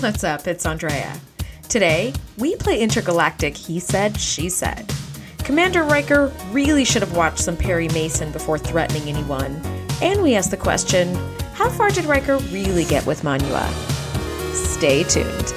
What's up? It's Andrea. Today, we play Intergalactic He Said, She Said. Commander Riker really should have watched some Perry Mason before threatening anyone. And we ask the question how far did Riker really get with Manua? Stay tuned.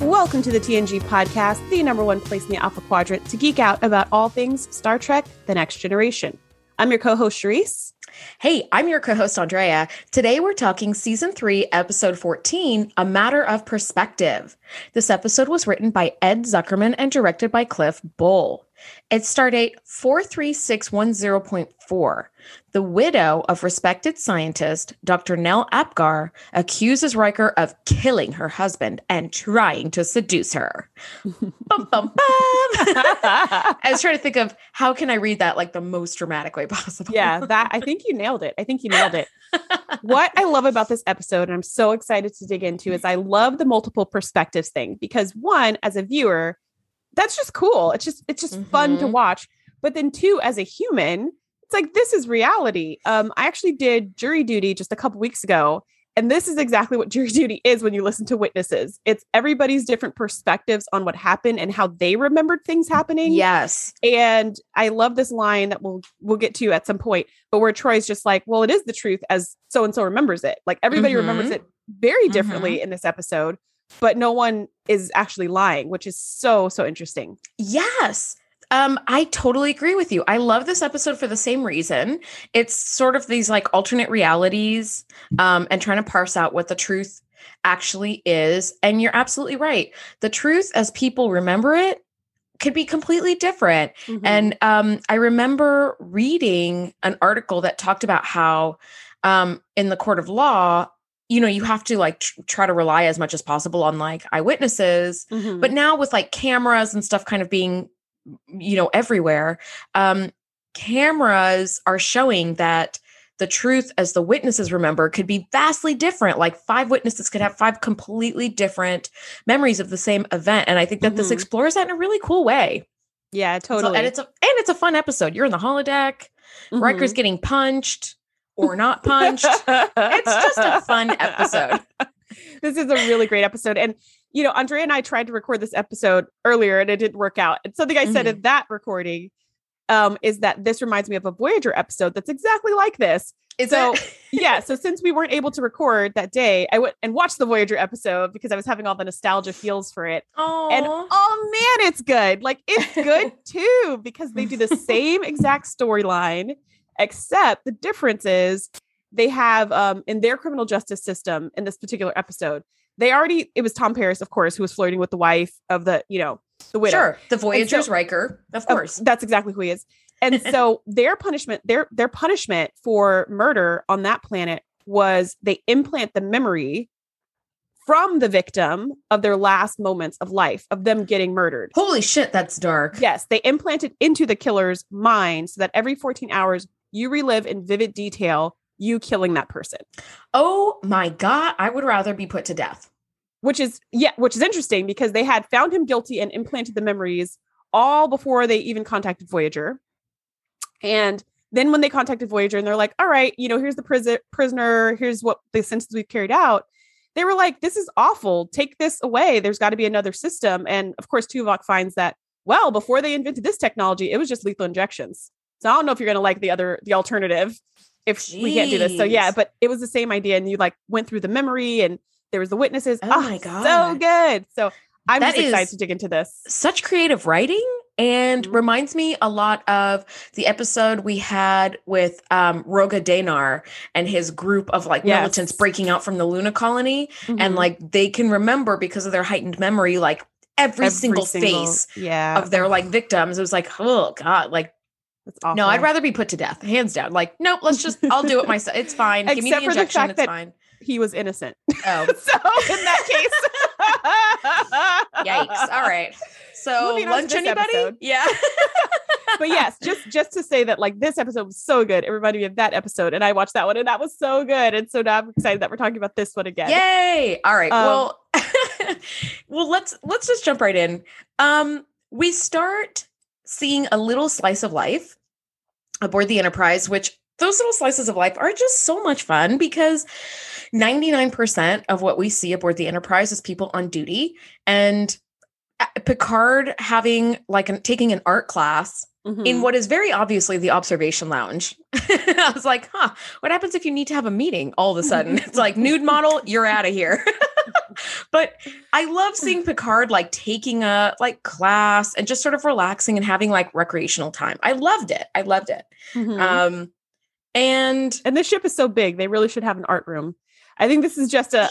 Welcome to the TNG podcast, the number one place in the Alpha Quadrant to geek out about all things Star Trek The Next Generation. I'm your co host, Charisse. Hey, I'm your co host, Andrea. Today we're talking season three, episode 14, A Matter of Perspective. This episode was written by Ed Zuckerman and directed by Cliff Bole. Its stardate 43610.4. The widow of respected scientist Dr. Nell Apgar accuses Riker of killing her husband and trying to seduce her. bum, bum, bum. I was trying to think of how can I read that like the most dramatic way possible. Yeah, that I think you nailed it. I think you nailed it. what I love about this episode, and I'm so excited to dig into, is I love the multiple perspectives thing because one, as a viewer, that's just cool. It's just it's just mm-hmm. fun to mm-hmm. watch. But then two, as a human, like this is reality. Um, I actually did jury duty just a couple weeks ago, and this is exactly what jury duty is when you listen to witnesses. It's everybody's different perspectives on what happened and how they remembered things happening. Yes. And I love this line that we'll we'll get to at some point, but where Troi's just like, well, it is the truth as so and so remembers it. Like everybody mm-hmm. remembers it very differently mm-hmm. in this episode, but no one is actually lying, which is so, so interesting. Yes. Um, I totally agree with you. I love this episode for the same reason. It's sort of these like alternate realities um, and trying to parse out what the truth actually is. And you're absolutely right. The truth, as people remember it, could be completely different. Mm-hmm. And um, I remember reading an article that talked about how um, in the court of law, you know you have to like tr- try to rely as much as possible on like eyewitnesses mm-hmm. but now with like cameras and stuff kind of being you know everywhere um cameras are showing that the truth as the witnesses remember could be vastly different like five witnesses could have five completely different memories of the same event and i think that mm-hmm. this explores that in a really cool way yeah totally so, and it's a and it's a fun episode you're in the holodeck mm-hmm. Riker's getting punched or not punched. it's just a fun episode. this is a really great episode. And, you know, Andrea and I tried to record this episode earlier and it didn't work out. And something I said mm-hmm. in that recording um, is that this reminds me of a Voyager episode that's exactly like this. Is so yeah, so since we weren't able to record that day, I went and watched the Voyager episode because I was having all the nostalgia feels for it. Aww. And oh man, it's good. Like it's good too because they do the same exact storyline except the difference is they have um, in their criminal justice system in this particular episode they already it was tom paris of course who was flirting with the wife of the you know the widow sure the voyager's so, riker of course that's exactly who he is and so their punishment their their punishment for murder on that planet was they implant the memory from the victim of their last moments of life of them getting murdered. Holy shit, that's dark. Yes, they implanted into the killer's mind so that every 14 hours you relive in vivid detail you killing that person. Oh my God. I would rather be put to death. Which is, yeah, which is interesting because they had found him guilty and implanted the memories all before they even contacted Voyager. And then when they contacted Voyager and they're like, all right, you know, here's the prison prisoner, here's what the sentence we've carried out. They were like, this is awful. Take this away. There's got to be another system. And of course, Tuvok finds that, well, before they invented this technology, it was just lethal injections. So I don't know if you're going to like the other, the alternative if Jeez. we can't do this. So yeah, but it was the same idea. And you like went through the memory and there was the witnesses. Oh, oh my God. So good. So I'm that just excited to dig into this. Such creative writing and mm-hmm. reminds me a lot of the episode we had with um, Roga Danar and his group of like yes. militants breaking out from the Luna colony. Mm-hmm. And like they can remember because of their heightened memory, like every, every single, single, face yeah. of their like victims. It was like, oh God, like that's awful. No, I'd rather be put to death, hands down. Like, nope, let's just, I'll do it myself. It's fine. Give me the injection. The fact it's that fine. He was innocent. Oh. so in that case. Yikes. All right. So lunch anybody? Episode. Yeah. but yes, just just to say that like this episode was so good. It reminded me of that episode. And I watched that one and that was so good. And so now I'm excited that we're talking about this one again. Yay. All right. Um, well, well, let's let's just jump right in. Um, we start seeing a little slice of life aboard the Enterprise, which those little slices of life are just so much fun because 99% of what we see aboard the Enterprise is people on duty. And uh, Picard having like an, taking an art class Mhm. in what is very obviously the observation lounge. I was like, huh, what happens if you need to have a meeting all of a sudden? It's like nude model, you're out of here. I love seeing Picard like taking a like class and just sort of relaxing and having like recreational time. I loved it. I loved it. Mhm. Um and and this ship is so big, they really should have an art room. I think this is just a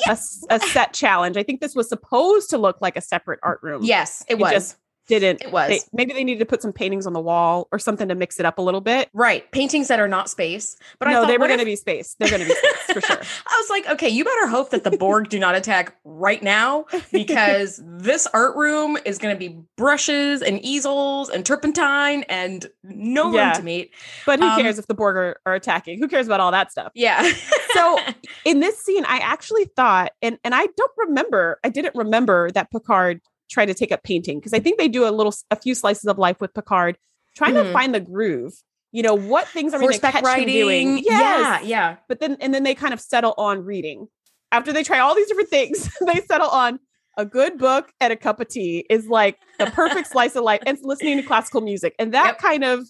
a set challenge. I think this was supposed to look like a separate art room. yes, it It was. just didn't. it was. They, maybe they needed to put some paintings on the wall or something to mix it up a little bit. right. Paintings that are not space. But I no, thought, they were going to if- be space. They're going to be space for sure. I was like, okay, you better hope that the Borg do not attack right now because this art room is going to be brushes and easels and turpentine and no room to meet. But who Um, cares if the Borg are, are attacking? Who cares about all that stuff? Yeah. So in this scene, I actually thought, and and I don't remember, I didn't remember that Picard tried to take up painting because I think they do a little, a few slices of life with Picard, trying Mhm. to find the groove. You know what things are we going to catch him doing? riding. Yeah, Yes. yeah. But then and then they kind of settle on reading. After they try all these different things, they settle on a good book and a cup of tea is like the perfect slice of life and listening to classical music. And that Yep. kind of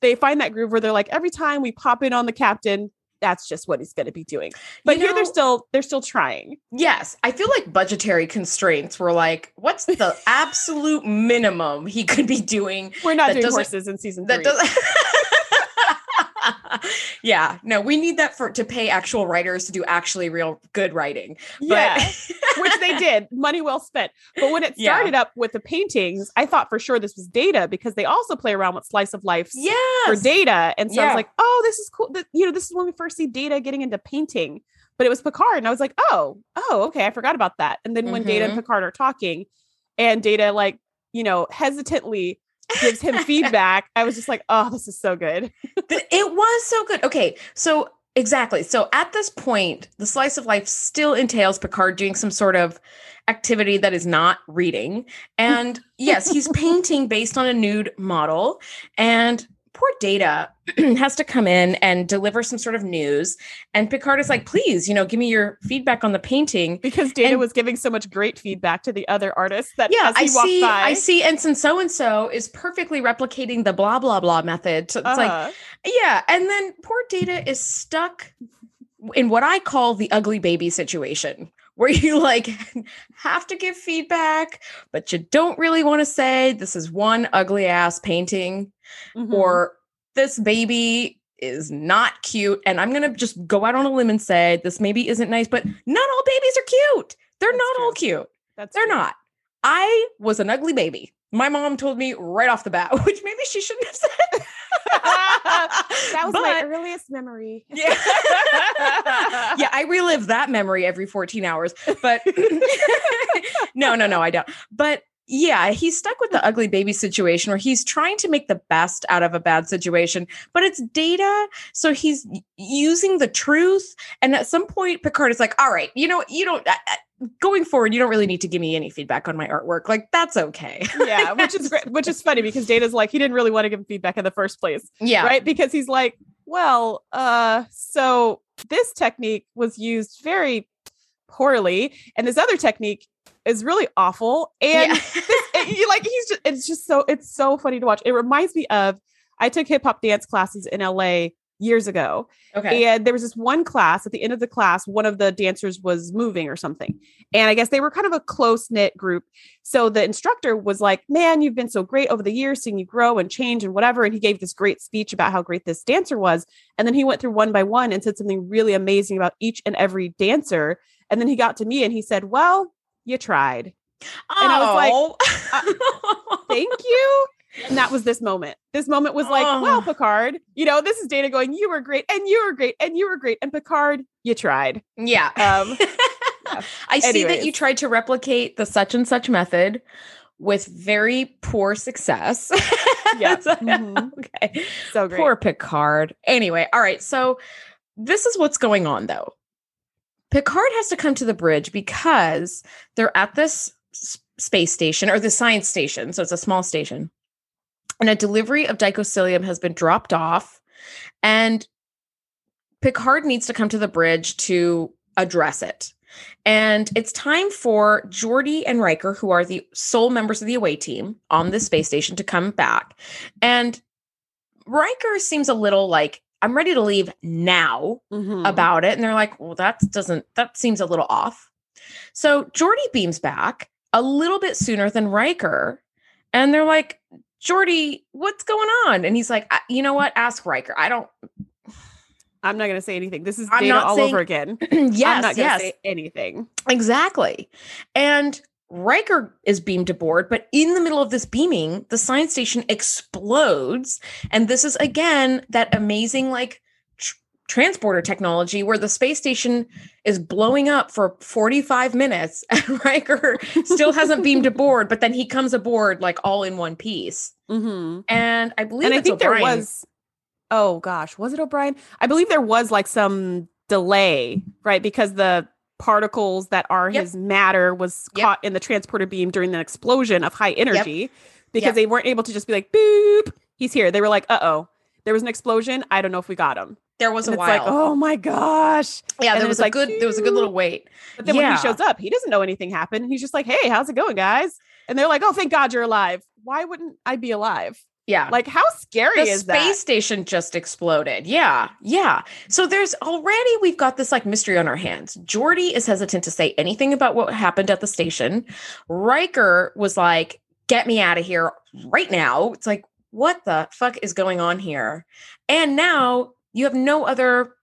they find that groove where they're like every time we pop in on the captain, that's just what he's going to be doing. But You here they're still they're still trying. Yes, I feel like budgetary constraints were like, what's the absolute minimum he could be doing We're not doing horses in season that three. yeah no we need that for to pay actual writers to do actually real good writing But- yeah, which they did. Money well spent. But when it Yeah. started up with the paintings, I thought for sure this was data because they also play around with slice of life for data. And so I was like, oh, this is cool. You know, this is when we first see data getting into painting. But it was Picard. And I was like, oh, oh, okay. I forgot about that. And then when Data and Mhm. Picard are talking and Data, like, you know, hesitantly gives him feedback, I was just like, oh, this is so good. It was so good. Okay so exactly. So at this point the slice of life still entails picard doing some sort of activity that is not reading. And yes he's painting based on a nude model. And poor data has to come in and deliver some sort of news. And picard is like please you know give me your feedback on the painting. Because Data And- was giving so much great feedback to the other artists that yeah as he i walked see by, i see ensign so and so is perfectly replicating the blah blah blah method. So it's like uh, Yeah, and then poor Data is stuck in what I call the ugly baby situation, where you like have to give feedback, but you don't really want to say this is one ugly ass painting mhm. or this baby is not cute. And I'm going to just go out on a limb and say this maybe isn't nice, but not all babies are cute. They're That's not all cute. That's They're true. not. I was an ugly baby. My mom told me right off the bat, which maybe she shouldn't have said. that was my earliest memory. Yeah. yeah, I relive that memory every 14 hours. But no, no, no, I don't. But yeah, he's stuck with the ugly baby situation where he's trying to make the best out of a bad situation, but it's data. So he's using the truth. And at some point, Picard is like, all right, you know, you don't, uh, uh, going forward, you don't really need to give me any feedback on my artwork. Like, that's okay. yeah, which is great, which is funny because Data's like he didn't really want to give feedback in the first place, Yeah. right? Because he's like, well, uh, so this technique was used very poorly, and this other technique is really awful, and Yeah. this, you like he's just it's just so it's so funny to watch. It reminds me of I took hip hop dance classes in LA years ago, okay. and there was this one class at the end of the class, one of the dancers was moving or something. And I guess they were kind of a close knit group. So the instructor was like, Man, you've been so great over the years, seeing you grow and change and whatever. And he gave this great speech about how great this dancer was. And then he went through one by one and said something really amazing about each and every dancer. And then he got to me and he said, Well, you tried. and I was like, like, Thank you. And that was this moment. This moment was like, well, Oh. Picard, you know, this is Data going, you were great, and you were great, and you were great. And Picard, you tried. Yeah. Um, I see that you tried to replicate the such and such method with very poor success. Yeah. So- Mhm. Okay. So great. Poor Picard. Anyway, all right. So this is what's going on though. Picard has to come to the bridge because they're at this space station or the science station. So it's a small station. And a delivery of dicosilium has been dropped off. And Picard needs to come to the bridge to address it. And it's time for Geordi and Riker, who are the sole members of the away team on the space station, to come back. And Riker seems a little like, I'm ready to leave now Mhm. about it. And they're like, well, that doesn't, that seems a little off. So Geordi beams back a little bit sooner than Riker. And they're like, Geordi, what's going on? And he's like, "I- you know what? Ask Riker. I don't, I'm not going to say anything. This is I'm data not all saying- over again. yes, I'm not going to yes, say anything. exactly. And Riker is beamed aboard, but in the middle of this beaming, the science station explodes. And this is again that amazing, like, tr- transporter technology where the space station is blowing up for 45 minutes and Riker still hasn't beamed aboard, but then he comes aboard like all in one piece. hmm And I believe And I think there was, oh gosh, was it O'Brien? I believe there was like some delay, right? Because the particles that are Yep. his matter was Yep. caught in the transporter beam during an explosion of high energy because Yep. they weren't able to just be like, boop, he's here. They were like, uh oh, there was an explosion. I don't know if we got him. there was And a it's while. like, oh my gosh. yeah, and there was a like, good there was a good little wait. But then when he shows up, he doesn't know anything happened. He's just like, hey, how's it going, guys? And they're like, oh, thank God you're alive. Why wouldn't I be alive? Yeah. Like, how scary the is space that? Space station just exploded. Yeah. Yeah. So there's already we've got this like mystery on our hands. Geordi is hesitant to say anything about what happened at the station. Riker was like, get me out of here right now. It's like, what the fuck is going on here? And now you have no other,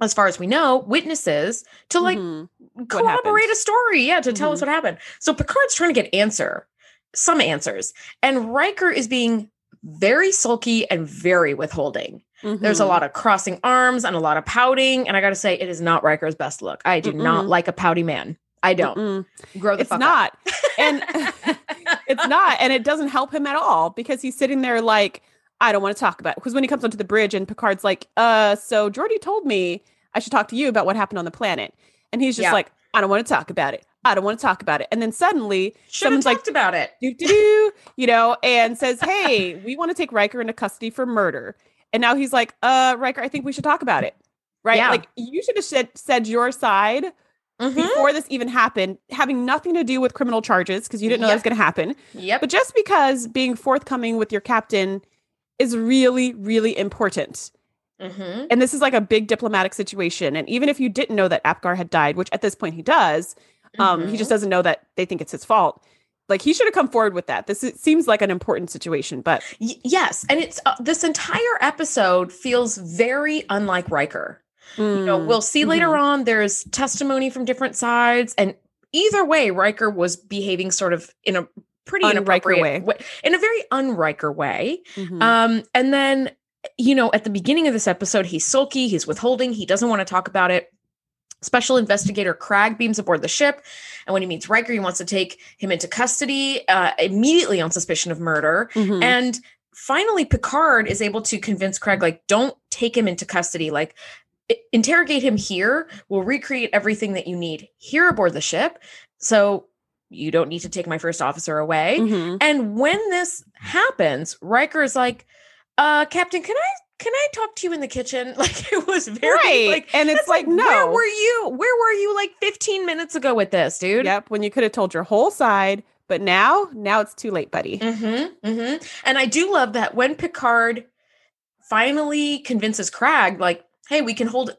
as far as we know, witnesses to like Mhm. corroborate a story. Yeah, to tell us Mhm. what happened. So Picard's trying to get answer, some answers, and Riker is being very sulky and very withholding. There's a Mhm. lot of crossing arms and a lot of pouting, and I got to say, it is not Riker's best look. I do not Mm-mm. like a pouty man. I don't. Mm-mm. Grow the It's fuck not. up. And it's not. And it doesn't help him at all because he's sitting there like, I don't want to talk about it. Because when he comes onto the bridge and Picard's like, uh, so Geordi told me I should talk to you about what happened on the planet. And he's just Yeah. like, I don't want to talk about it. I don't want to talk about it. And then suddenly Should someone's like, about it. do do do, you know, and says, "Hey, we want to take Riker into custody for murder." And now he's like, "Uh, Riker, I think we should talk about it." Right? Yeah. Like you should have said, said your side Mhm. before this even happened, having nothing to do with criminal charges because you didn't know that was going to happen. Yep. But just because being forthcoming with your captain is really, really important. Mhm. And this is like a big diplomatic situation. And even if you didn't know that Apgar had died, which at this point he does, um, he Mhm. just doesn't know that they think it's his fault. Like he should have come forward with that. This is, seems like an important situation, but Y- yes, and it's uh, this entire episode feels very unlike Riker. you know Mm, we'll see later mhm. on there's testimony from different sides and either way riker was behaving sort of in a pretty inappropriate way. in a very unriker way Mhm. um and then you know at the beginning of this episode he's sulky he's withholding he doesn't want to talk about it Special investigator Krag beams aboard the ship, and when he meets Riker, he wants to take him into custody uh, immediately on suspicion of murder. Mhm. And finally, Picard is able to convince Craig, like, don't take him into custody. Like, interrogate him here. We'll recreate everything that you need here aboard the ship. So you don't need to take my first officer away. Mhm. And when this happens, Riker is like, uh, Captain, can I can I talk to you in the kitchen? Like it was very right. like and it's, it's like, no. Where were you? Where were you like 15 minutes ago with this, dude? Yep. When you could have told your whole side, but now, now it's too late, buddy. Mm-hmm, mm-hmm. And I do love that when Picard finally convinces Krag, like, hey, we can hold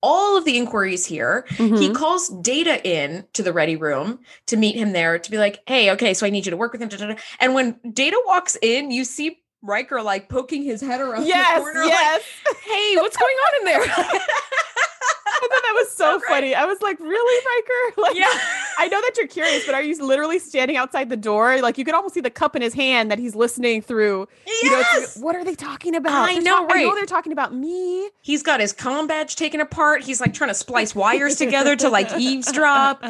all of the inquiries here. He Mhm. calls Data in to the ready room to meet him there to be like, hey, okay, so I need you to work with him. da, da, da." And when Data walks in, you see Riker like poking his head around yes, the corner, like, hey, what's going on in there? I thought that was so, So funny. I was like, really, Riker? Like, yeah. I know that you're curious, but are you literally standing outside the door? Like you can almost see the cup in his hand that he's listening through. You know, Yes. what are they talking about? I They're know, ta- I know right. they're talking about me. He's got his comm badge taken apart. He's like trying to splice wires together to like eavesdrop.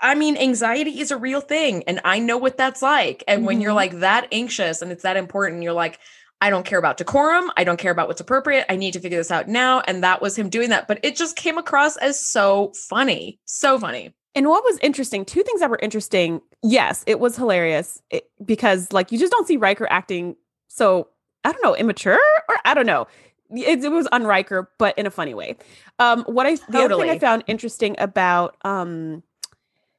I mean, anxiety is a real thing, and I know what that's like. And when you're Mhm. like that anxious and it's that important, you're like, I don't care about decorum. I don't care about what's appropriate. I need to figure this out now. And that was him doing that. But it just came across as so funny. So funny. And what was interesting, two things that were interesting. Yes, it was hilarious it- because like you just don't see Riker acting so I don't know, immature or I don't know. it, it was on Riker, but in a funny way. Um, what I the other thing I found interesting about um,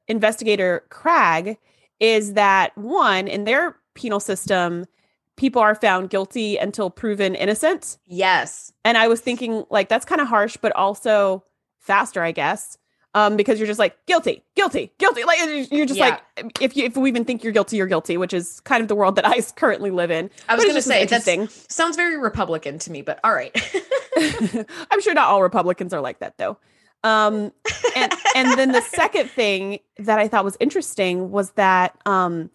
investigator Krag is that one in their penal system, people are found guilty until proven innocent. Yes. And I was thinking like that's kind of harsh, but also faster, I guess. Um, because you're just like guilty, guilty, guilty. Like you're just Yeah. like if you if we even think you're guilty, you're guilty, which is kind of the world that I currently live in. I was going to say interesting. sounds very Republican to me, but all right. I'm sure not all Republicans are like that though. Um, and and then the second thing that I thought was interesting was that um,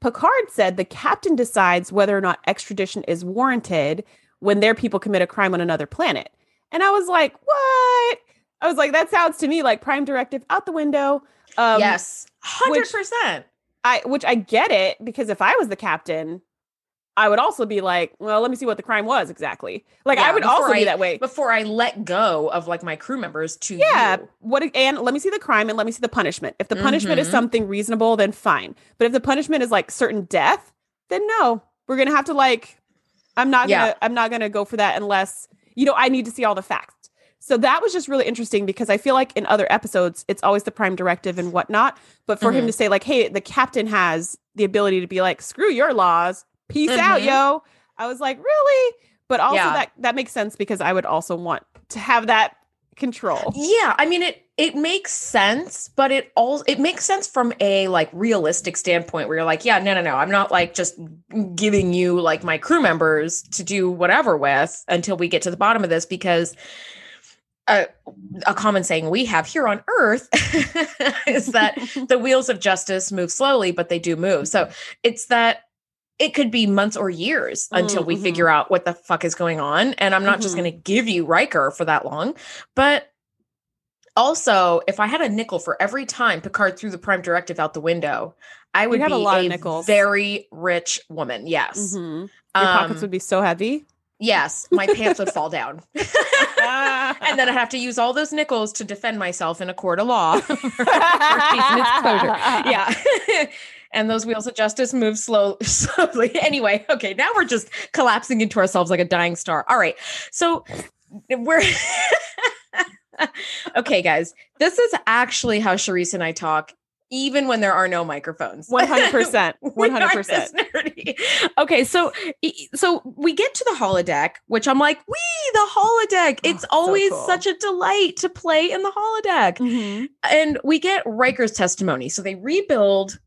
Picard said the captain decides whether or not extradition is warranted when their people commit a crime on another planet. And I was like, what? I was like, that sounds to me like Prime Directive out the window. Um, yes. 100%. I which I get it because if I was the captain, I would also be like, well, let me see what the crime was exactly. Like I would also be that way. Before I let go of like my crew members to Yeah. you. What and let me see the crime and let me see the punishment. If the punishment is Mhm. something reasonable, then fine. But if the punishment is like certain death, then no. We're gonna have to like I'm not gonna Yeah. I'm not gonna go for that unless you know I need to see all the facts. So that was just really interesting because I feel like in other episodes it's always the prime directive and whatnot. But for him Mhm. to say like, hey, the captain has the ability to be like, screw your laws, peace out, Mhm. yo. I was like, really? But also Yeah. that that makes sense because I would also want to have that control. Yeah, I mean it it makes sense, but it all it makes sense from a like realistic standpoint where you're like, yeah, no no no, I'm not like just giving you like my crew members to do whatever with until we get to the bottom of this because a, a common saying we have here on earth is that the wheels of justice move slowly but they do move. So it's that it could be months or years until we Mhm. figure out what the fuck is going on. And I'm not just Mhm. going to give you Riker for that long. But also, if I had a nickel for every time Picard threw the prime directive out the window, I would have be a lot of a nickels. very rich woman. Yes. Mhm. Your pockets Um, would be so heavy. Yes. My pants would fall down. and then I'd have to use all those nickels to defend myself in a court of law. Yeah. and those wheels of justice move slow slowly. Anyway, okay, now we're just collapsing into ourselves like a dying star. All right. So we're okay, guys. This is actually how Sharice and I talk, even when there are no microphones. One hundred percent. We One are hundred percent. nerdy. Okay, so so we get to the holodeck, which I'm like, we the holodeck. Oh, It's so always cool. such a delight to play in the holodeck mm-hmm. and we get Riker's testimony. So they rebuild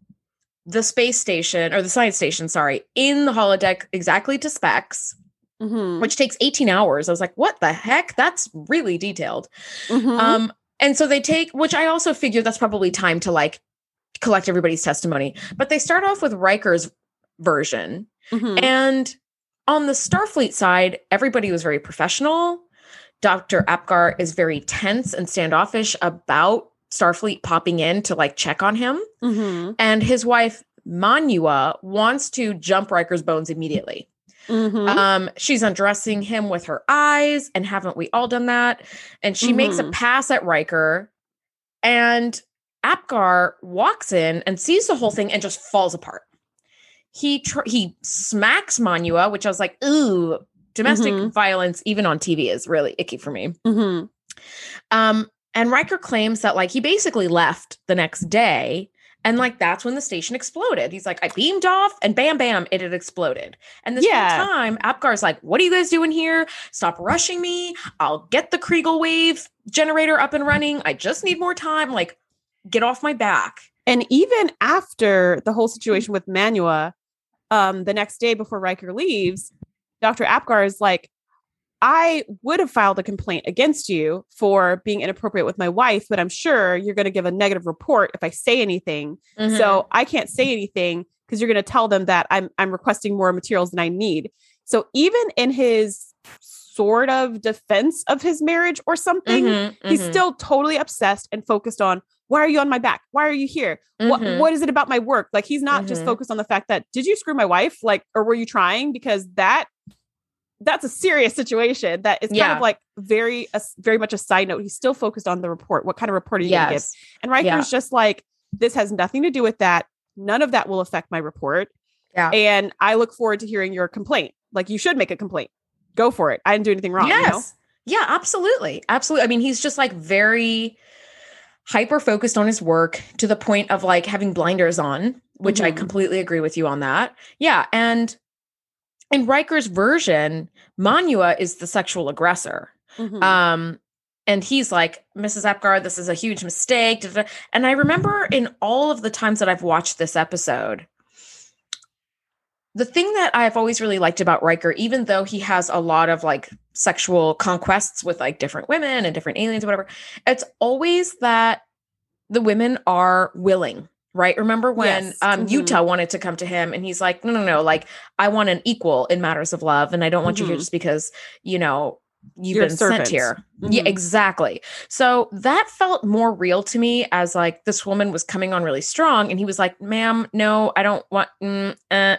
the space station or the science station, sorry, in the holodeck exactly to specs, mm-hmm. which takes 18 hours. I was like, what the heck? That's really detailed. Mm-hmm. Um, and so they take, which I also figured that's probably time to like collect everybody's testimony. But they start off with Riker's version. And on the Starfleet side, everybody was very professional. Dr. Apgar is very tense and standoffish about Starfleet popping in to like check on him. And his wife, Manua, wants to jump Riker's bones immediately. Um, she's undressing him with her eyes, and haven't we all done that? And she makes a Mhm. pass at Riker, and Apgar walks in and sees the whole thing and just falls apart. He tr- he smacks Manua, which I was like, ooh, domestic Mhm. violence even on TV is really icky for me. Um, and Riker claims that like he basically left the next day. And like that's when the station exploded. He's like, I beamed off and bam, bam, it had exploded. And this Yeah. whole time, Apgar's like, What are you guys doing here? Stop rushing me. I'll get the Krieger wave generator up and running. I just need more time. Like, get off my back. And even after the whole situation with Manua, um, the next day before Riker leaves, Dr. Apgar is like, I would have filed a complaint against you for being inappropriate with my wife, but I'm sure you're going to give a negative report if I say anything. Mm-hmm. So I can't say anything because you're going to tell them that I'm I'm requesting more materials than I need. So even in his sort of defense of his marriage or something, Mhm, he's mhm, still totally obsessed and focused on why are you on my back? Why are you here? What mhm. what is it about my work? Like he's not just Mhm. focused on the fact that did you screw my wife? Like, or were you trying? Because that that's a serious situation that is kind of like very a, very much a side note. He's still focused on the report. What kind of report are you gonna give? And Riker's Yeah. just like, this has nothing to do with that. None of that will affect my report. Yeah. And I look forward to hearing your complaint. Like you should make a complaint. go for it. I didn't do anything wrong. you know? Yes. Yeah, absolutely. Absolutely. I mean, he's just like very hyper focused on his work to the point of like having blinders on, which I Mhm. completely agree with you on that. Yeah. And in Riker's version, Manua is the sexual aggressor. Mhm. Um, and he's like, Mrs. Apgar, this is a huge mistake. da, da, da." And I remember in all of the times that I've watched this episode, the thing that I've always really liked about Riker, even though he has a lot of like sexual conquests with like different women and different aliens, or whatever, it's always that the women are willing. Right. Remember when Yes. um, Mhm. Utah wanted to come to him and he's like, no, no, no, like I want an equal in matters of love. And I don't want you here Mhm. just because, you know, you've You're been sent here. Yeah, Mhm. exactly. So that felt more real to me as like this woman was coming on really strong, and he was like, "Ma'am, no, I don't want." Mm, uh.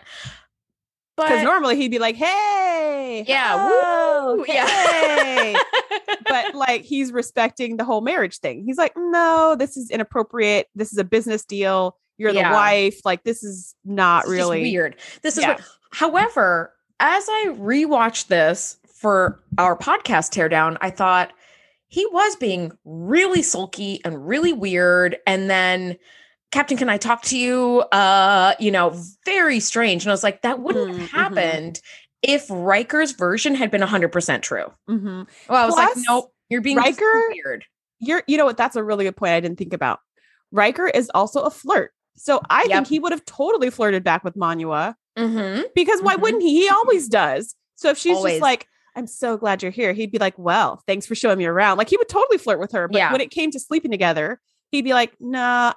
Because normally he'd be like, "Hey, Yeah, oh, woo, yeah. but like he's respecting the whole marriage thing. He's like, "No, this is inappropriate. This is a business deal. You're Yeah. the wife. Like this is not It's just really weird. This is Yeah. what. However, as I rewatched this for our podcast teardown, I thought he was being really sulky and really weird, and then. Captain, can I talk to you? Uh, you know, very strange. And I was like, that wouldn't Mhm, have mhm. happened if Riker's version had been 100% true. Mhm. Well, I was like, nope, you're being Riker- weird. You're, you know what? That's a really good point. I didn't think about. Riker is also a flirt, so I Yep. think he would have totally flirted back with Manua Mm-hmm. because why Mhm. wouldn't he? He always does. So if she's Always. just like, "I'm so glad you're here," he'd be like, "Well, thanks for showing me around." Like he would totally flirt with her. But Yeah. when it came to sleeping together, he'd be like, "No,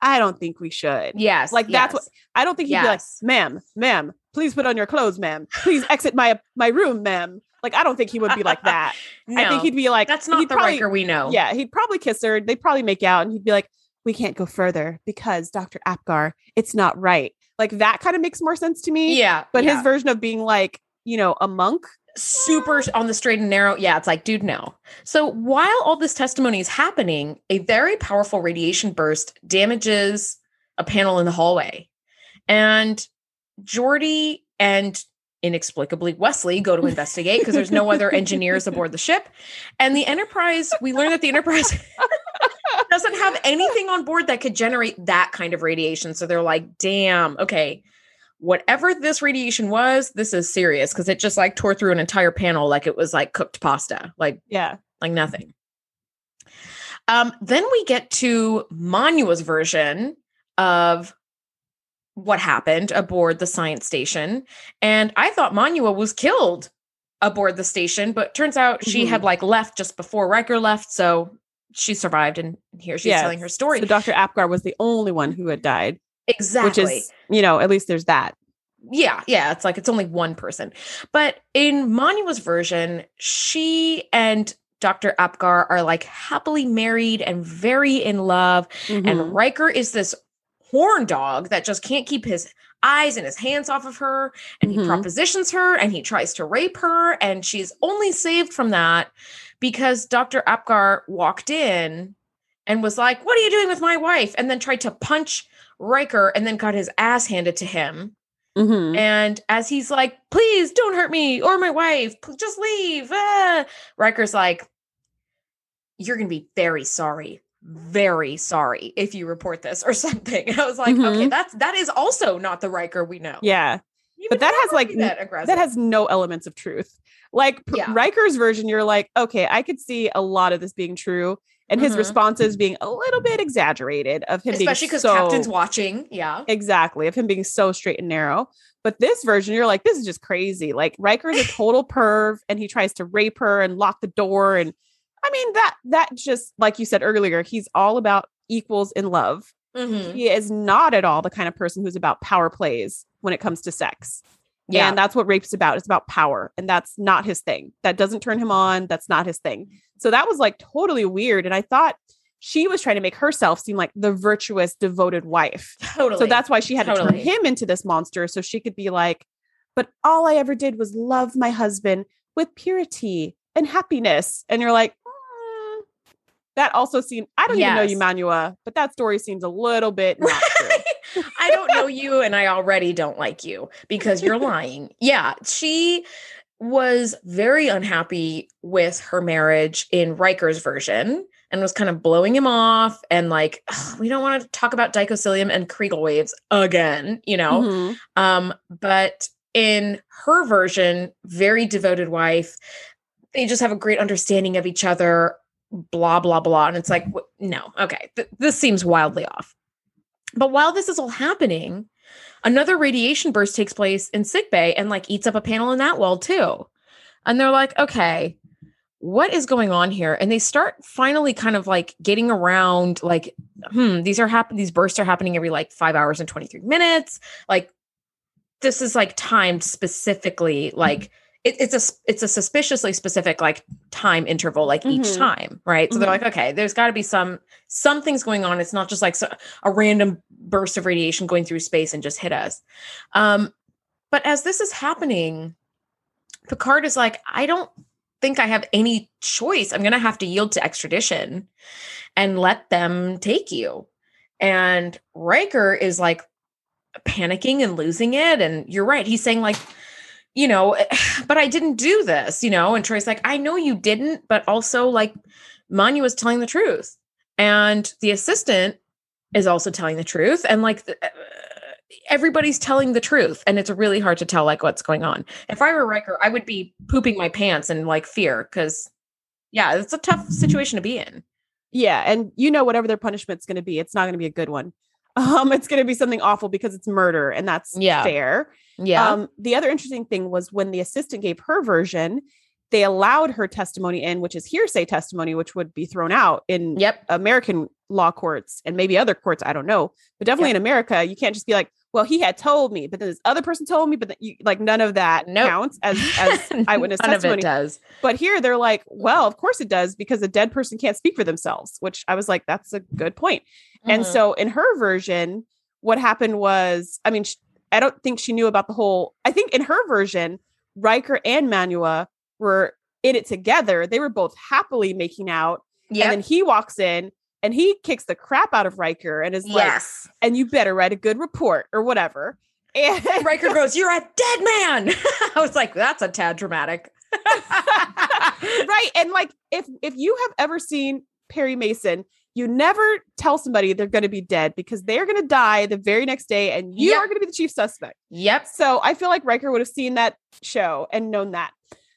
I don't think we should." Yes. Like, that's what- I don't think he'd be like, "Ma'am, ma'am, please put on your clothes, ma'am. Please exit my my room, ma'am." Like I don't think he would be like that. no, I think he'd be like, that's not the probably- Riker we know. Yeah, he'd probably kiss her. They'd probably make out, and he'd be like, "We can't go further because Dr. Apgar, it's not right." Like that kind of makes more sense to me. Yeah. But yeah. his version of being like, you know, a monk. Super on the straight and narrow. Yeah, it's like, dude, no. So while all this testimony is happening, a very powerful radiation burst damages a panel in the hallway. And Geordi and inexplicably Wesley go to investigate because there's no other engineers aboard the ship. And the Enterprise, we learn that the Enterprise doesn't have anything on board that could generate that kind of radiation. So they're like, damn, okay, whatever this radiation was, this is serious because it just like tore through an entire panel like it was like cooked pasta, like Yeah. like nothing. Um, then we get to Manua's version of what happened aboard the science station. And I thought Manua was killed aboard the station, but turns out she Mhm. had like left just before Riker left. So she survived and here she's Yes. telling her story. So Dr. Apgar was the only one who had died, exactly. which is, you know, at least there's that. yeah, yeah, it's like it's only one person. But in Manua's version, she and Dr. Apgar are like happily married and very in love. Mhm. And Riker is this horn dog that just can't keep his eyes and his hands off of her. And he Mhm. propositions her and he tries to rape her. And she's only saved from that because Dr. Apgar walked in and was like, What are you doing with my wife? And then tried to punch Riker and then got his ass handed to him. Mhm. And as he's like, please don't hurt me or my wife, just leave. Ah. Riker's like, you're going to be very sorry, very sorry if you report this or something. And I was like, okay, Mhm. that's that is also not the Riker we know. yeah. He but that has, like, that aggressive. That has no elements of truth. Like Yeah. Riker's version, you're like, okay, I could see a lot of this being true. And his Mhm. responses being a little bit exaggerated of him especially because so Captain's watching. Yeah. exactly of him being so straight and narrow. But this version, you're like, this is just crazy. Like Riker's a total perv, and he tries to rape her and lock the door. And I mean that that just like you said earlier, he's all about equals in love. Mhm. He is not at all the kind of person who's about power plays when it comes to sex. Yeah. And that's what rape's about. It's about power. And that's not his thing. That doesn't turn him on. That's not his thing. So that was like totally weird. And I thought she was trying to make herself seem like the virtuous, devoted wife. totally. So that's why she had to turn him into this monster. So she could be like, but all I ever did was love my husband with purity and happiness. And you're like, "Mm." that also seemed, I don't even know you, Manua, but that story seems a little bit not true. I don't know you and I already don't like you because you're lying. Yeah, she was very unhappy with her marriage in Riker's version and was kind of blowing him off and like we don't want to talk about dicosilium and Krieger waves again, you know. Mhm. Um, but in her version, very devoted wife, they just have a great understanding of each other, blah, blah, blah. And it's like, no, okay, th- this seems wildly off. But while this is all happening, another radiation burst takes place in sickbay and like eats up a panel in that wall too. And they're like, okay, what is going on here? And they start finally kind of like getting around like, hmm, these are happening, these bursts are happening every like five hours and 23 minutes. Like this is like timed specifically like it, it's a it's a suspiciously specific like time interval like each Mhm. time right so they're like okay there's got to be some something's going on it's not just like so, a random burst of radiation going through space and just hit us um but as this is happening picard is like i don't think i have any choice i'm gonna have to yield to extradition and let them take you and Riker is like panicking and losing it. And you're right. He's saying, like, you know, but I didn't do this, you know. And Troi's like, I know you didn't, but also like Manu was telling the truth. And the assistant is also telling the truth. And like the, uh, everybody's telling the truth. And it's really hard to tell like what's going on. If I were Riker, I would be pooping my pants in like fear because yeah, it's a tough situation to be in. Yeah, and you know whatever their punishment's going to be, it's not going to be a good one. Um, it's going to be something awful because it's murder, and that's Yeah. fair. Yeah. Um, the other interesting thing was when the assistant gave her version, they allowed her testimony in, which is hearsay testimony, which would be thrown out in yep. American law courts and maybe other courts. I don't know, but definitely in America, you can't just be like, "Well, he had told me," but then this other person told me, but you, like none of that Nope. counts as as eyewitness None of testimony. it does. But here they're like, "Well, of course it does because a dead person can't speak for themselves," which I was like, "That's a good point." And Mhm. so in her version, what happened was, I mean, I don't think she knew about the whole. I think in her version, Riker and Manua were in it together. They were both happily making out. Yep. And then he walks in and he kicks the crap out of Riker and is like, and you better write a good report or whatever. And Riker goes, You're a dead man. I was like, That's a tad dramatic. right. And like if if you have ever seen Perry Mason, you never tell somebody they're going to be dead because they're going to die the very next day and you Yep. are going to be the chief suspect. Yep. So I feel like Riker would have seen that show and known that.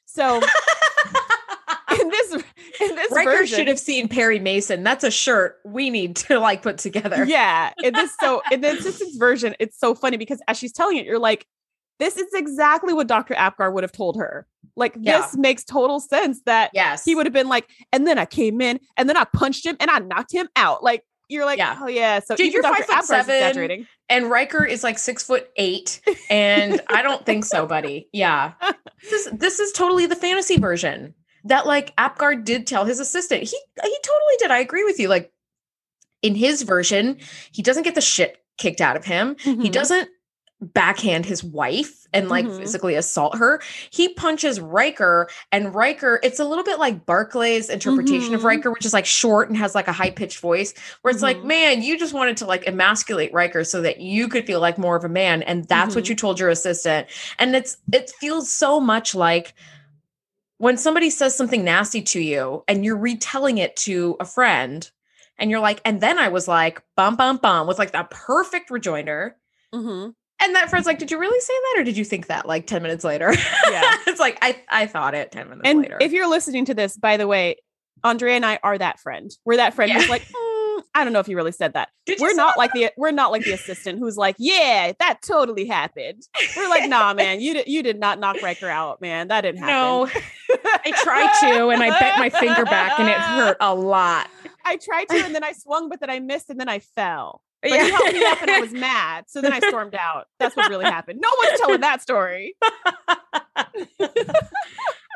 So in this in this Riker version, should have seen Perry Mason. That's a shirt we need to like put together. yeah. In this so in the assistant's version, it's so funny because as she's telling it, you're like, this is exactly what Dr. Apgar would have told her. Like Yeah. this makes total sense that Yes. he would have been like, and then I came in and then I punched him and I knocked him out. Like you're like, Yeah. oh yeah. So Dude, you're Dr. five foot Apgar's seven. exaggerating. and Riker is like six foot eight. And I don't think so, buddy. Yeah. This is this is totally the fantasy version. That like Apgar did tell his assistant. He he totally did. I agree with you. Like in his version, he doesn't get the shit kicked out of him. He Mhm. doesn't backhand his wife and like Mhm. physically assault her. He punches Riker, and Riker, it's a little bit like Barclay's interpretation of Mhm. Riker, which is like short and has like a high pitched voice, where it's like, Mhm. man, you just wanted to like emasculate Riker so that you could feel like more of a man. And that's what Mhm. you told your assistant. And it's, it feels so much like, when somebody says something nasty to you and you're retelling it to a friend and you're like, and then I was like, bum, bum, bum, with like that perfect rejoinder. And that friend's like, did you really say that? Or did you think that like 10 minutes later? Yeah. it's like, I, I thought it 10 minutes And later. if you're listening to this, by the way, Andrea and I are that friend. We're that friend who's like, "Mm, I don't know if you really said that. Did we're say not like the we're not like the assistant who's like, yeah, that totally happened. We're like, nah, man, you did you did not knock Riker out, man. That didn't happen. no, I tried to, and I bent my finger back and it hurt a lot. I tried to, and then I swung, but then I missed, and then I fell. But Yeah. he helped me up, and I was mad. So then I stormed out. That's what really happened. No one's telling that story.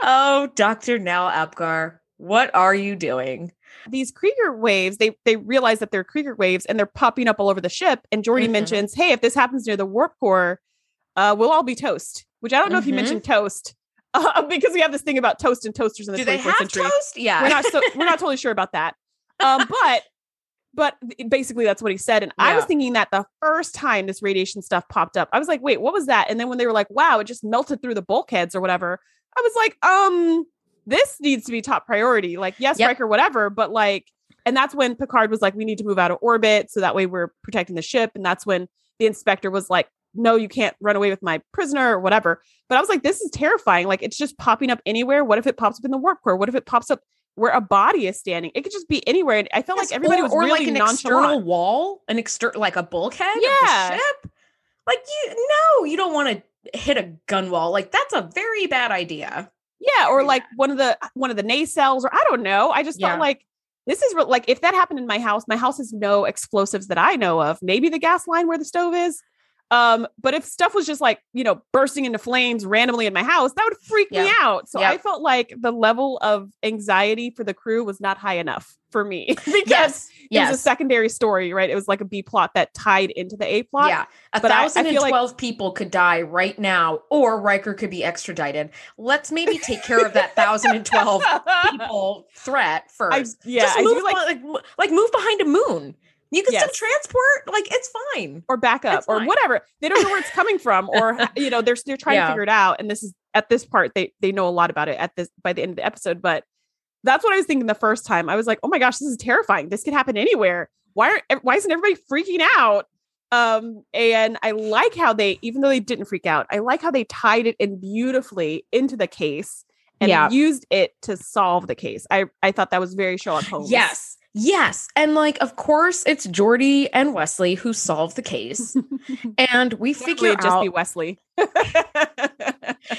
oh, Dr. Nell Apgar, what are you doing? These Krieger waves, they they realize that they're Krieger waves, and they're popping up all over the ship. And Geordi Mhm. mentions, "Hey, if this happens near the warp core, uh, we'll all be toast." Which I don't know if you Mhm. mentioned toast, uh, because we have this thing about toast and toasters in the Do they 24th century. toast? Yeah. we're not so we're not totally sure about that. Um, but but basically that's what he said. And I was thinking that the first time this radiation stuff popped up, I was like, wait, what was that? And then when they were like, wow, it just melted through the bulkheads or whatever, I was like, um, this needs to be top priority. Like, yes, Yep. Riker, whatever, but like, and that's when Picard was like, we need to move out of orbit so that way we're protecting the ship. And that's when the inspector was like, no, you can't run away with my prisoner or whatever. But I was like, this is terrifying. Like, it's just popping up anywhere. What if it pops up in the warp core? What if it pops up where a body is standing? It could just be anywhere. And I felt Yes, like everybody or, was or really like an nonchalant. external wall, an external like a bulkhead of Yeah. ship. Like you no, you don't want to hit a gun wall. Like that's a very bad idea. Yeah, or Very like one of the one of the nacelles, or I don't know. I just Yeah. felt like this is re- like if that happened in my house, my house has no explosives that I know of. Maybe the gas line where the stove is. Um, but if stuff was just like you know bursting into flames randomly in my house, that would freak me out. So Yep. I felt like the level of anxiety for the crew was not high enough for me because Yes. it Yes. was a secondary story, right? It was like a B plot that tied into the A plot. yeah. A but I- I thousand and feel like- twelve people could die right now, or Riker could be extradited. Let's maybe take care of that thousand and twelve people threat I, first. yeah, Just move like, like like move behind a moon. You can Yes. still transport. Like it's fine. or back up or whatever. They don't know where it's coming from, or you know, they're they're trying Yeah. to figure it out. And this is at this part, they they know a lot about it at this by the end of the episode. But that's what I was thinking the first time. I was like, oh my gosh, this is terrifying. This could happen anywhere. Why aren't why isn't everybody freaking out? Um, and I like how they, even though they didn't freak out, I like how they tied it in beautifully into the case and Yeah. used it to solve the case. I I thought that was very Sherlock Holmes. Yes. Yes. And like, of course, it's Geordi and Wesley who solve the case. and we figure it'd just be Wesley.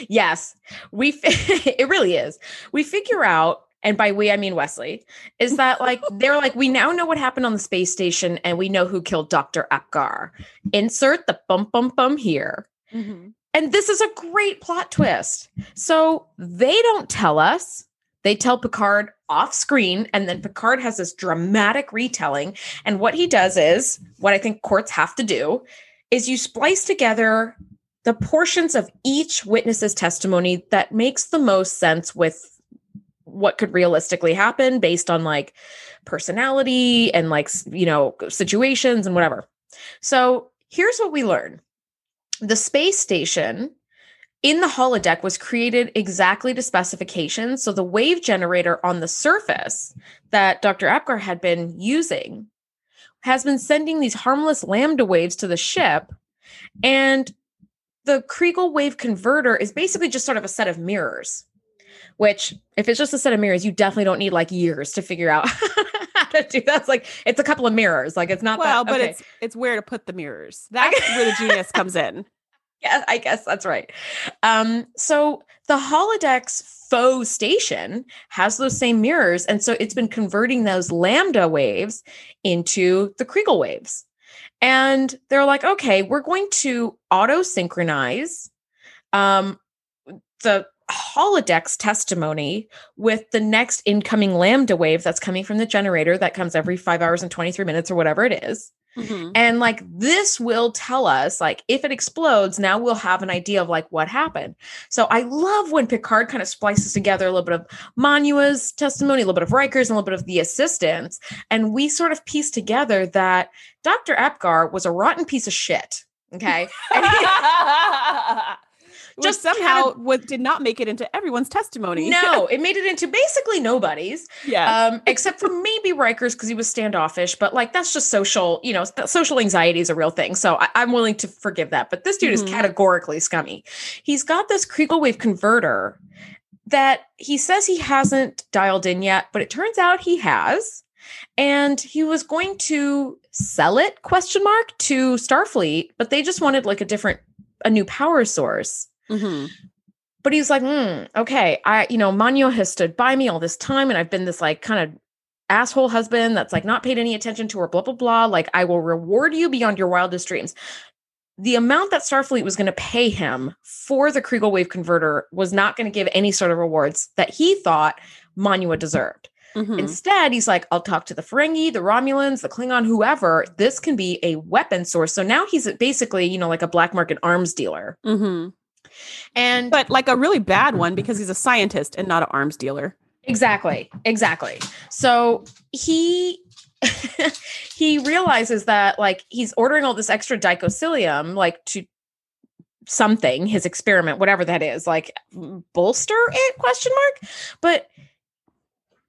yes we fi- it really is we figure out and by we i mean wesley is that like they're like we now know what happened on the space station and we know who killed dr apgar insert the bum bum bum here Mhm. and this is a great plot twist so they don't tell us they tell picard off screen and then picard has this dramatic retelling. And what he does is what i think courts have to do is you splice together the portions of each witness's testimony that makes the most sense with what could realistically happen based on like personality and like you know situations and whatever. So here's what we learn. The space station in the holodeck was created exactly to specifications so the wave generator on the surface that dr apgar had been using has been sending these harmless lambda waves to the ship and the Krieger wave converter is basically just sort of a set of mirrors, which, if it's just a set of mirrors, you definitely don't need like years to figure out how to do that. It's like it's a couple of mirrors. Like it's not Well, that. but it's it's where to put the mirrors. That's where the genius comes in. Yeah, I guess that's right. Um, so the holodeck's faux station has those same mirrors, and so it's been converting those lambda waves into the Krieger waves. And they're like, okay, we're going to auto synchronize um, the holodeck's testimony with the next incoming lambda wave that's coming from the generator that comes every five hours and 23 minutes or whatever it is. Mhm. And like this will tell us, like, if it explodes, now we'll have an idea of like what happened. So I love when Picard kind of splices together a little bit of Manua's testimony, a little bit of Riker's, and a little bit of the assistants. And we sort of piece together that Dr. Apgar was a rotten piece of shit. Okay. And he- Which Just somehow what did not make it into everyone's testimony. no, it made it into basically nobody's. yeah. um, except for maybe Riker's because he was standoffish. But like that's just social, you know, social anxiety is a real thing. So I- I'm willing to forgive that. But this dude Mhm. is categorically scummy. He's got this Krieger wave converter that he says he hasn't dialed in yet, but it turns out he has. And he was going to sell it question mark to Starfleet, but they just wanted like a different, a new power source Mhm. but he's like, hmm, okay, I, you know, Manua has stood by me all this time, and I've been this like kind of asshole husband that's like not paid any attention to her, blah, blah, blah. Like, I will reward you beyond your wildest dreams. The amount that Starfleet was going to pay him for the Krieger wave converter was not going to give any sort of rewards that he thought Manua deserved. Mhm. Instead, he's like, I'll talk to the Ferengi, the Romulans, the Klingon, whoever. This can be a weapon source. So now he's basically, you know, like a black market arms dealer. Mhm. And But like a really bad one because he's a scientist and not an arms dealer. Exactly. Exactly. So he he realizes that like he's ordering all this extra dicosilium like to something, his experiment, whatever that is, like bolster it question mark. But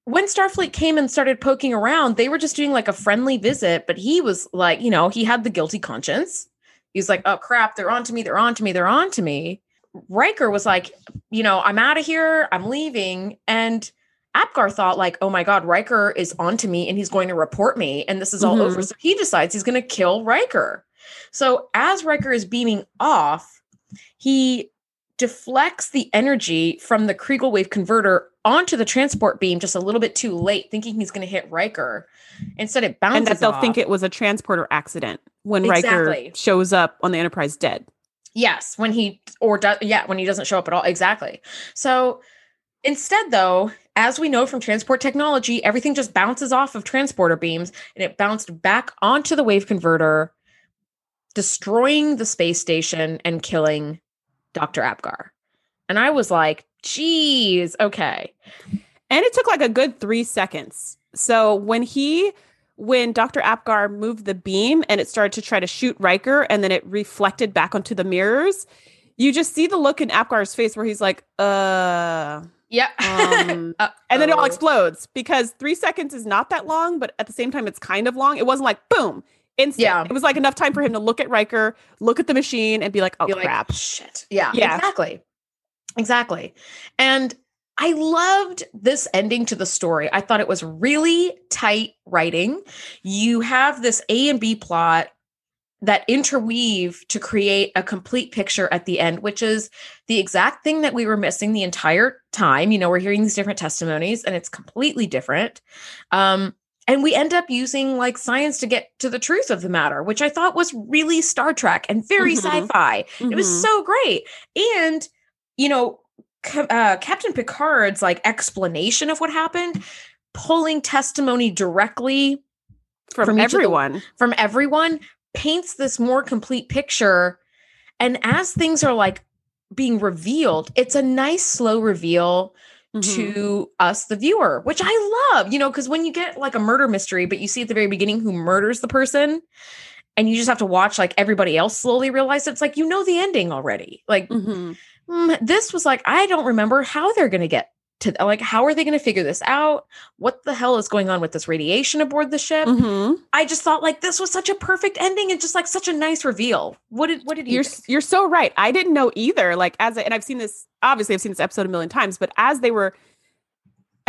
when Starfleet came and started poking around, they were just doing like a friendly visit, but he was like, you know, he had the guilty conscience. He's like, oh crap, they're on to me, they're on to me, they're on to me. Riker was like, you know, I'm out of here, I'm leaving. And Apgar thought, like, oh my God, Riker is on to me and he's going to report me and this is all Mhm. over. So he decides he's going to kill Riker. So as Riker is beaming off, he deflects the energy from the Krieger wave converter onto the transport beam just a little bit too late, thinking he's going to hit Riker. Instead, it bounces and that they'll off. think it was a transporter accident when Exactly. Riker shows up on the Enterprise dead. Yes, when he or does yeah, when he doesn't show up at all. Exactly. So instead though, as we know from transport technology, everything just bounces off of transporter beams and it bounced back onto the wave converter, destroying the space station and killing Dr. Apgar. And I was like, geez, okay. And it took like a good three seconds. So when he, when Dr. Apgar moved the beam and it started to try to shoot Riker and then it reflected back onto the mirrors, you just see the look in Apgar's face where he's like, uh, Yeah. um, and then it all explodes because three seconds is not that long, but at the same time, it's kind of long. It wasn't like boom, instant. Yeah. It was like enough time for him to look at Riker, look at the machine, and be like, oh Be like, crap. shit. Yeah, Yeah. exactly. Exactly. And I loved this ending to the story. I thought it was really tight writing. You have this A and B plot that interweave to create a complete picture at the end, which is the exact thing that we were missing the entire time. You know, we're hearing these different testimonies and it's completely different. Um, and we end up using like science to get to the truth of the matter, which I thought was really Star Trek and very Mhm. sci-fi. It was Mhm. so great. And, you know, uh, Captain Picard's like explanation of what happened, pulling testimony directly from, from of the- everyone. from everyone paints this more complete picture. And as things are like being revealed, it's a nice slow reveal Mhm. to us, the viewer, which I love, you know, because when you get like a murder mystery, but you see at the very beginning who murders the person, and you just have to watch like everybody else slowly realize it's like you know the ending already. Like Mhm. Mm, this was like I don't remember how they're going to get to like how are they going to figure this out? What the hell is going on with this radiation aboard the ship? Mhm. I just thought like this was such a perfect ending and just like such a nice reveal. What did what did you You're think? you're so right. I didn't know either. Like as I, and I've seen this obviously I've seen this episode a million times, but as they were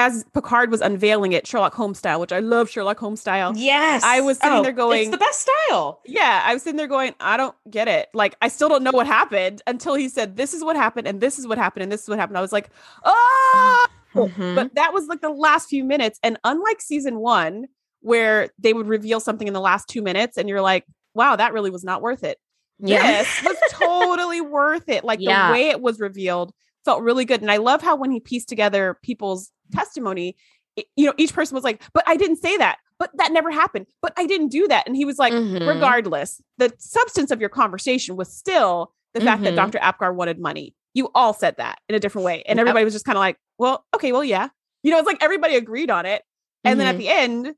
as Picard was unveiling it Sherlock Holmes style, which I love Sherlock Holmes style. Yes, I was sitting there going, it's the best style. Yeah, I was sitting there going, I don't get it. Like I still don't know what happened until he said this is what happened and this is what happened and this is what happened. I was like, "Oh!" Mhm. But that was like the last few minutes and unlike season 1 where they would reveal something in the last 2 minutes and you're like, "Wow, that really was not worth it." this was totally worth it. Like Yeah. the way it was revealed felt really good. And I love how when he pieced together people's testimony, it- you know, each person was like, but I didn't say that, but that never happened, but I didn't do that. And he was like, Mhm. regardless, the substance of your conversation was still the fact that Mhm. Dr. Apgar wanted money. You all said that in a different way. And everybody was just kind of like, well, okay, well, yeah. You know, it's like everybody agreed on it. And then at Mhm. the end,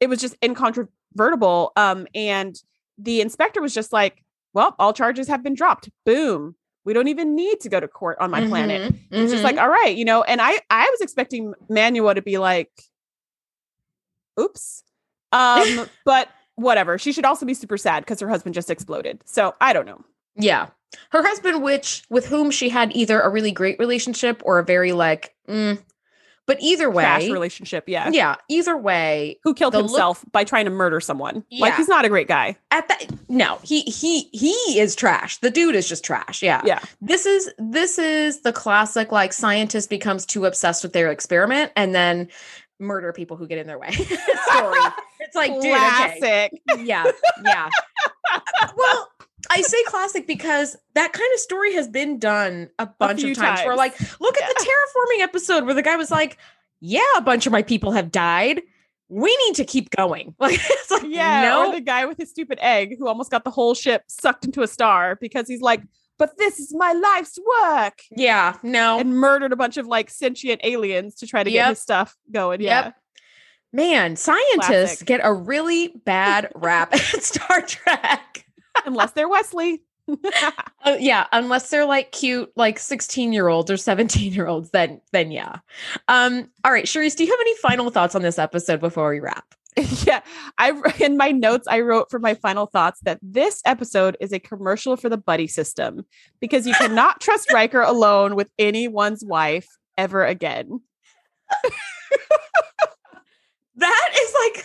it was just incontrovertible. Um, and the inspector was just like, well, all charges have been dropped. Boom. We don't even need to go to court on my planet. Mhm. It's just Mhm. like, all right, you know, and I I was expecting Manua to be like, oops. Um, but whatever. She should also be super sad because her husband just exploded. So I don't know. Yeah. Her husband, which with whom she had either a really great relationship or a very like, mm, but either way, Trash relationship. Yeah. yeah, either way, Who killed The look- himself by trying to murder someone. Like Yeah. he's not a great guy. at that no, he he he is trash. The dude is just trash. Yeah. Yeah. This is this is the classic like scientist becomes too obsessed with their experiment and then murder people who get in their way story. It's like, dude, okay. Classic. yeah yeah well i say classic because that kind of story has been done a bunch few of times, where times. like look at the terraforming episode where the guy was like yeah a bunch of my people have died we need to keep going like it's like Yeah. no Or the guy with his stupid egg who almost got the whole ship sucked into a star because he's like, but this is my life's work. yeah no And murdered a bunch of like sentient aliens to try to get his stuff going. Yeah. Man scientists Classic. get a really bad rap at star trek Unless they're Wesley. Uh, yeah, unless they're like cute, like 16 year olds or 17 year olds, then then yeah. Um, all right, Cherise, do you have any final thoughts on this episode before we wrap? yeah, I in my notes I wrote for my final thoughts that this episode is a commercial for the buddy system because you cannot trust Riker alone with anyone's wife ever again. that is like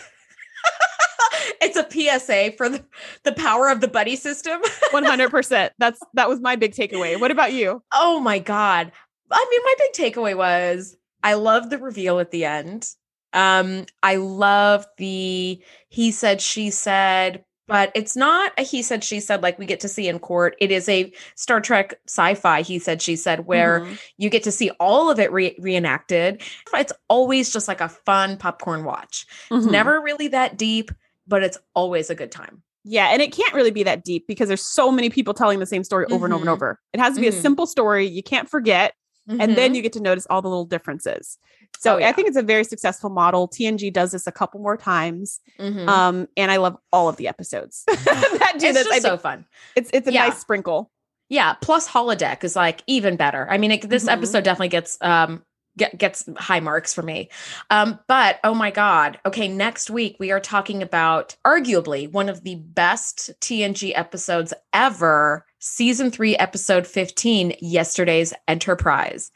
it's a PSA for the, the power of the buddy system. 100%. That's that was my big takeaway. What about you? Oh my god. I mean, my big takeaway was I love the reveal at the end. Um, I love the he said, she said, but it's not a he said, she said like we get to see in court. It is a Star Trek sci fi, he said, she said, where mm-hmm. you get to see all of it re- reenacted. It's always just like a fun popcorn watch. Mm-hmm. Never really that deep, but it's always a good time. Yeah, and it can't really be that deep because there's so many people telling the same story over mm-hmm. and over and mm-hmm. over. It has to be mm-hmm. a simple story you can't forget, mm-hmm. and then mm-hmm. you get to notice all the little differences. So oh, yeah. I think it's a very successful model. TNG does this a couple more times, mm-hmm. um, and I love all of the episodes that do it's this. Just so fun. It's it's a yeah. nice sprinkle. Yeah. Plus holodeck is like even better. I mean, it, this episode definitely gets um get, gets high marks for me. Um, but oh my God. Okay, next week we are talking about arguably one of the best TNG episodes ever, season three, episode 15, Yesterday's Enterprise.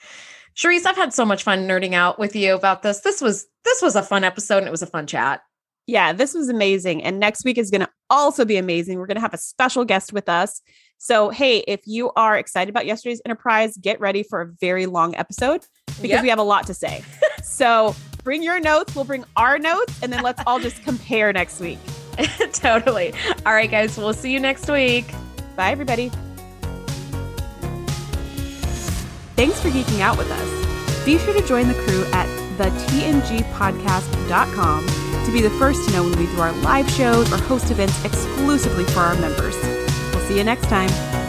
Cherise, I've had so much fun nerding out with you about this. This was this was a fun episode and it was a fun chat. Yeah, this was amazing. And next week is going to also be amazing. We're going to have a special guest with us. So, hey, if you are excited about yesterday's Enterprise, get ready for a very long episode because yep. we have a lot to say. so, bring your notes, we'll bring our notes, and then let's all just compare next week. totally. All right, guys, we'll see you next week. Bye, everybody. Thanks for geeking out with us. Be sure to join the crew at thetngpodcast.com to be the first to know when we do our live shows or host events exclusively for our members. We'll see you next time.